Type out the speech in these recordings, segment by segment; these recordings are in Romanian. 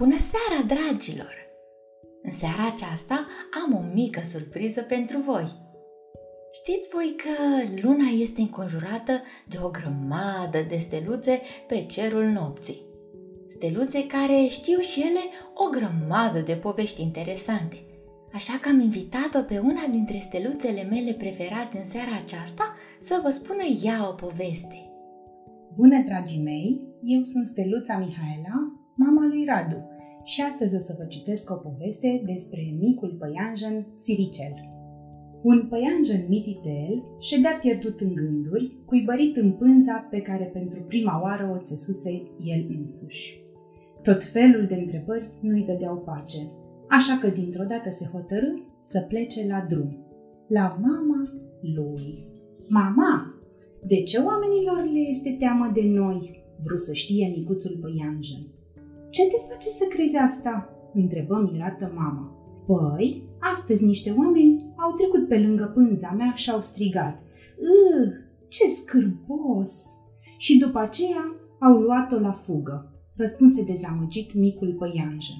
Bună seara, dragilor! În seara aceasta am o mică surpriză pentru voi. Știți voi că luna este înconjurată de o grămadă de steluțe pe cerul nopții. Steluțe care știu și ele o grămadă de povești interesante. Așa că am invitat-o pe una dintre steluțele mele preferate în seara aceasta să vă spună ea o poveste. Bună, dragii mei! Eu sunt Steluța Mihaela, mama lui Radu, și astăzi o să vă citesc o poveste despre micul păianjen Firicel. Un păianjen mititel ședea pierdut în gânduri, cuibărit în pânza pe care pentru prima oară o țesuse el însuși. Tot felul de întrebări nu îi dădeau pace, așa că dintr-o dată se hotărâ să plece la drum, la mama lui. Mama, de ce oamenilor le este teamă de noi? Vrut să știe micuțul păianjen. Ce te face să crezi asta?" întrebă mirată mama. Păi, astăzi niște oameni au trecut pe lângă pânza mea și au strigat. Ugh, ce scârbos! Și după aceea au luat-o la fugă, răspunse dezamăgit micul păianjen.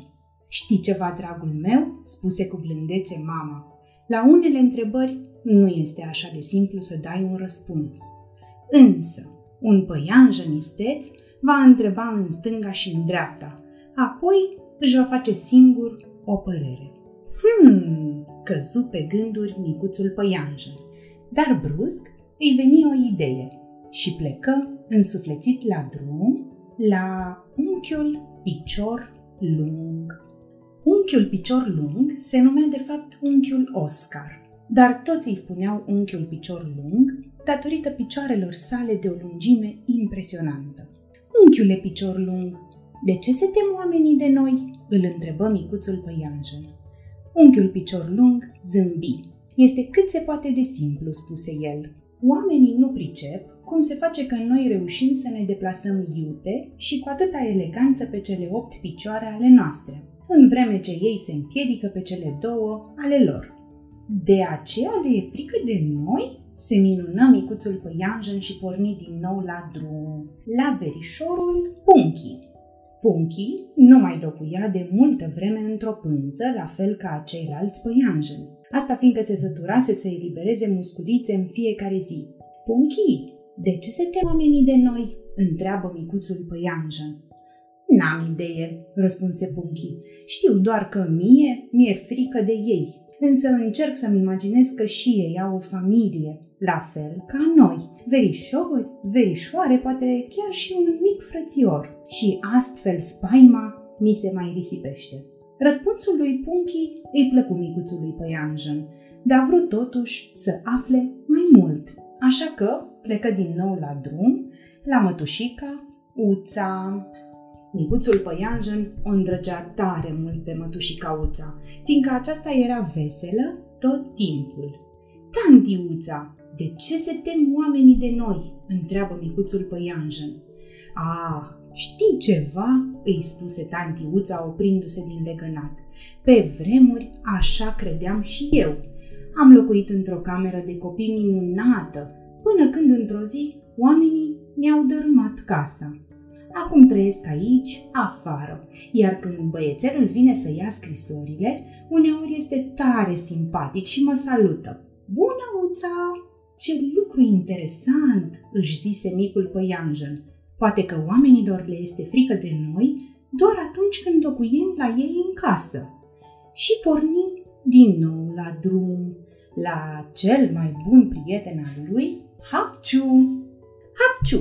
Știi ceva, dragul meu?" spuse cu blândețe mama. La unele întrebări nu este așa de simplu să dai un răspuns. Însă, un păianjen isteț va întreba în stânga și în dreapta, apoi își va face singur o părere. Hmm, căzu pe gânduri micuțul păianjen, dar brusc îi veni o idee și plecă însuflețit la drum la unchiul picior lung. Unchiul picior lung se numea de fapt unchiul Oscar, dar toți îi spuneau unchiul picior lung datorită picioarelor sale de o lungime impresionantă. Unchiule picior lung, de ce se tem oamenii de noi? îl întrebă micuțul păianjen. Unchiul picior lung zâmbi. Este cât se poate de simplu, spuse el. Oamenii nu pricep cum se face că noi reușim să ne deplasăm iute și cu atâta eleganță pe cele opt picioare ale noastre, în vreme ce ei se împiedică pe cele două ale lor. De aceea le e frică de noi? Se minună micuțul păianjen și porni din nou la drum, la verișorul Punchi. Punchi nu mai locuia de multă vreme într-o pânză, la fel ca ceilalți păianjeni. Asta fiindcă se săturase să elibereze musculițe în fiecare zi. Punchi, de ce se tem oamenii de noi? întreabă micuțul păianjen. N-am idee, răspunse Punchi. Știu doar că mie mi-e frică de ei însă încerc să-mi imaginez că și ei au o familie, la fel ca noi, verișori, verișoare, poate chiar și un mic frățior. Și astfel spaima mi se mai risipește. Răspunsul lui Punchi îi plăcu micuțului păianjen, dar vrut totuși să afle mai mult. Așa că plecă din nou la drum, la mătușica, Uța, Micuțul păianjen o îndrăgea tare mult pe mătușicauța, fiindcă aceasta era veselă tot timpul. Tantiuța, de ce se tem oamenii de noi?" întreabă micuțul păianjen. A, știi ceva?" îi spuse tantiuța oprindu-se din legănat. Pe vremuri așa credeam și eu. Am locuit într-o cameră de copii minunată, până când într-o zi oamenii mi-au dărâmat casa. Acum trăiesc aici, afară, iar când băiețelul vine să ia scrisorile, uneori este tare simpatic și mă salută. Bună, Uța! Ce lucru interesant, își zise micul păianjen. Poate că oamenilor le este frică de noi doar atunci când locuim la ei în casă. Și porni din nou la drum, la cel mai bun prieten al lui, Hapciu. Hapciu,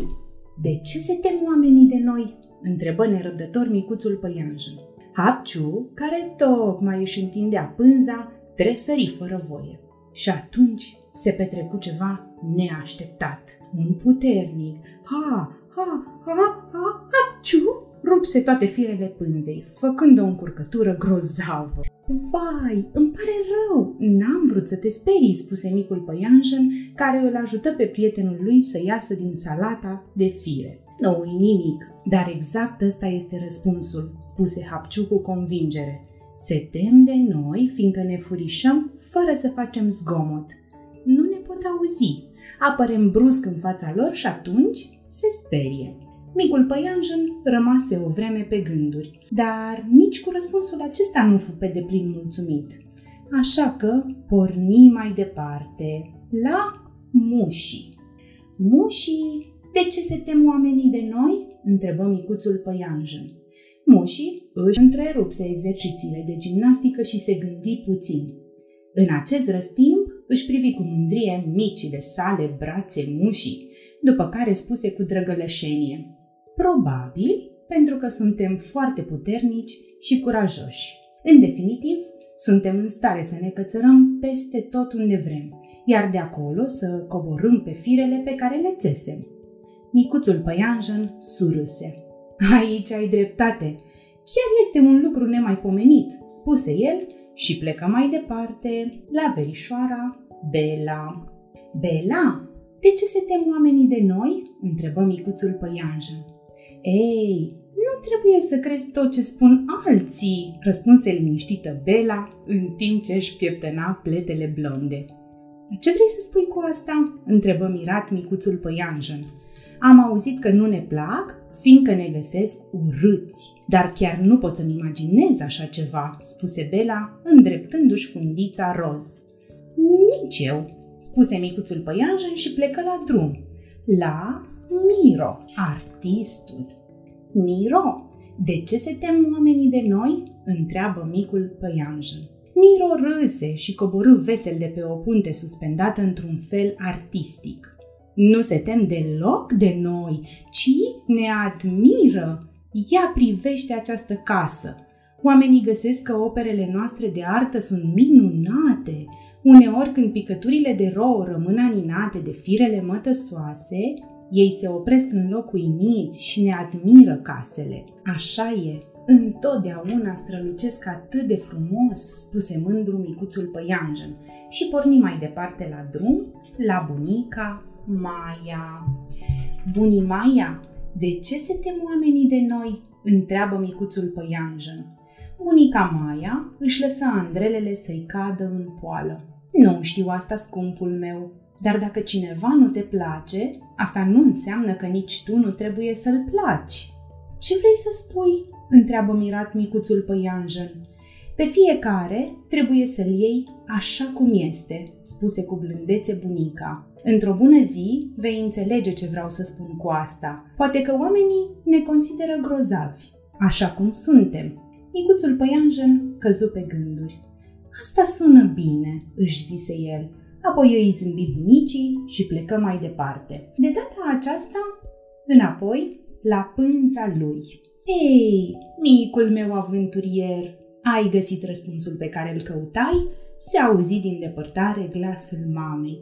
de ce se tem oamenii de noi? întrebă nerăbdător micuțul păianjen. Hapciu, care tocmai își întindea pânza, tresări fără voie. Și atunci se petrecu ceva neașteptat. Un puternic, ha, ha, ha, ha, hapciu, rupse toate firele pânzei, făcând o încurcătură grozavă. Vai, îmi pare rău, n-am vrut să te sperii, spuse micul păianjen, care îl ajută pe prietenul lui să iasă din salata de fire. nu nimic, dar exact ăsta este răspunsul, spuse Hapciu cu convingere. Se tem de noi, fiindcă ne furișăm fără să facem zgomot. Nu ne pot auzi. Apărem brusc în fața lor și atunci se sperie. Micul păianjen rămase o vreme pe gânduri, dar nici cu răspunsul acesta nu fu pe deplin mulțumit. Așa că porni mai departe, la mușii. Mușii, de ce se tem oamenii de noi? întrebă micuțul păianjen. Mușii își întrerupse exercițiile de gimnastică și se gândi puțin. În acest răstimp își privi cu mândrie micile sale brațe mușii, după care spuse cu drăgălășenie. Probabil pentru că suntem foarte puternici și curajoși. În definitiv, suntem în stare să ne cățărăm peste tot unde vrem, iar de acolo să coborâm pe firele pe care le țesem. Micuțul păianjen surâse. Aici ai dreptate. Chiar este un lucru nemaipomenit, spuse el și plecă mai departe la verișoara Bela. Bela, de ce se tem oamenii de noi? întrebă micuțul păianjen. Ei, nu trebuie să crezi tot ce spun alții, răspunse liniștită Bela în timp ce își pieptăna pletele blonde. Ce vrei să spui cu asta? întrebă mirat micuțul păianjen. Am auzit că nu ne plac, fiindcă ne găsesc urâți. Dar chiar nu pot să-mi imaginez așa ceva, spuse Bela, îndreptându-și fundița roz. Nici eu, spuse micuțul păianjen și plecă la drum. La Miro, artistul. Miro, de ce se tem oamenii de noi? întreabă micul păianjen. Miro râse și coborâ vesel de pe o punte suspendată într-un fel artistic. Nu se tem deloc de noi, ci ne admiră. Ea privește această casă. Oamenii găsesc că operele noastre de artă sunt minunate. Uneori, când picăturile de rouă rămân aninate de firele mătăsoase, ei se opresc în loc uimiți și ne admiră casele. Așa e, întotdeauna strălucesc atât de frumos, spuse mândru micuțul păianjen și porni mai departe la drum, la bunica Maia. Bunii Maia, de ce se tem oamenii de noi? întreabă micuțul păianjen. Bunica Maia își lăsă andrelele să-i cadă în poală. Nu știu asta, scumpul meu, dar dacă cineva nu te place, asta nu înseamnă că nici tu nu trebuie să-l placi. Ce vrei să spui? întreabă mirat micuțul păianjen. Pe fiecare trebuie să-l iei așa cum este, spuse cu blândețe bunica. Într-o bună zi vei înțelege ce vreau să spun cu asta. Poate că oamenii ne consideră grozavi, așa cum suntem. Micuțul păianjen căzu pe gânduri. Asta sună bine, își zise el. Apoi îi zâmbi bunicii și plecă mai departe. De data aceasta, înapoi, la pânza lui. Ei, micul meu aventurier, ai găsit răspunsul pe care îl căutai? Se auzi din depărtare glasul mamei.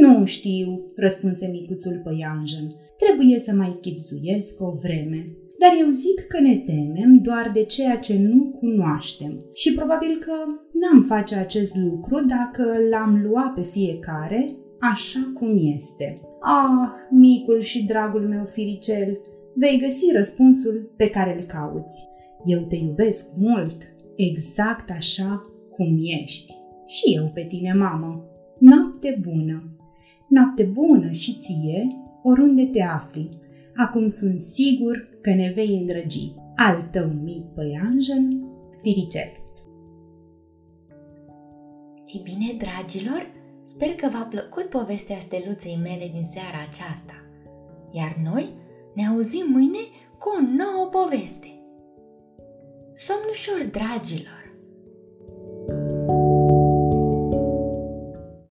Nu știu, răspunse micuțul păianjen. Trebuie să mai chipzuiesc o vreme. Dar eu zic că ne temem doar de ceea ce nu cunoaștem. Și probabil că n-am face acest lucru dacă l-am luat pe fiecare așa cum este. Ah, micul și dragul meu firicel, vei găsi răspunsul pe care îl cauți. Eu te iubesc mult, exact așa cum ești. Și eu pe tine, mamă. Noapte bună! Noapte bună și ție, oriunde te afli. Acum sunt sigur că ne vei îndrăgi. Al tău mic păianjen, Firicel. Ei bine, dragilor, sper că v-a plăcut povestea steluței mele din seara aceasta. Iar noi ne auzim mâine cu o nouă poveste. Somn ușor, dragilor!